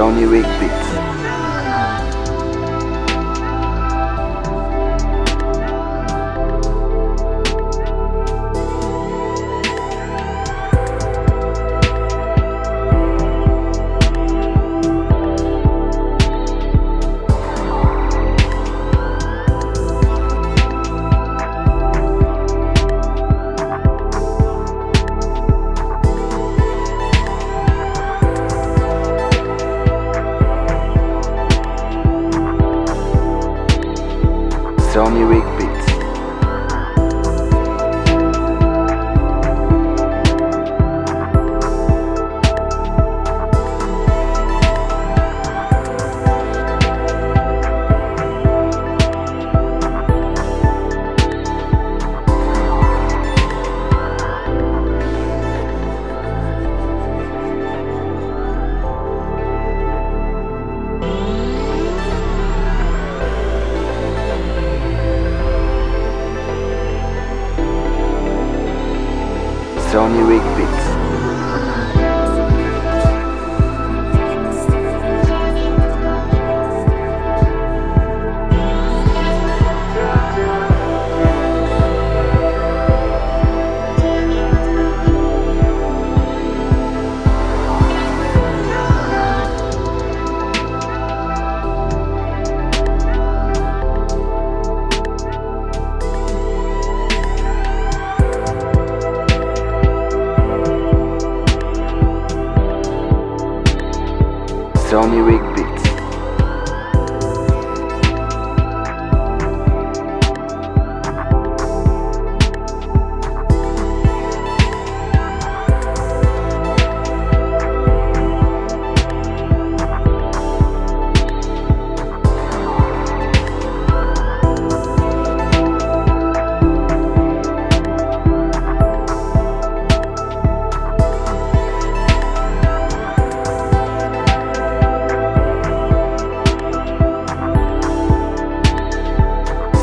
Sony Rick Sony Rick Sony Rick Beats. Sony Rick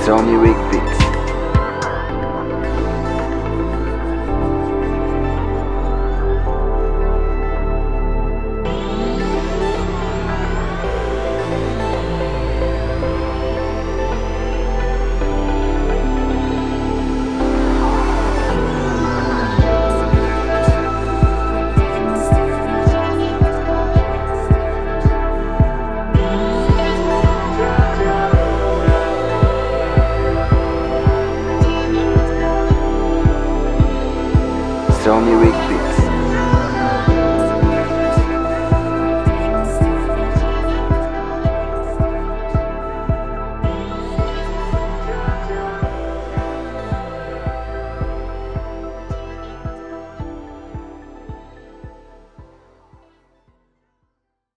Beats. Sony only week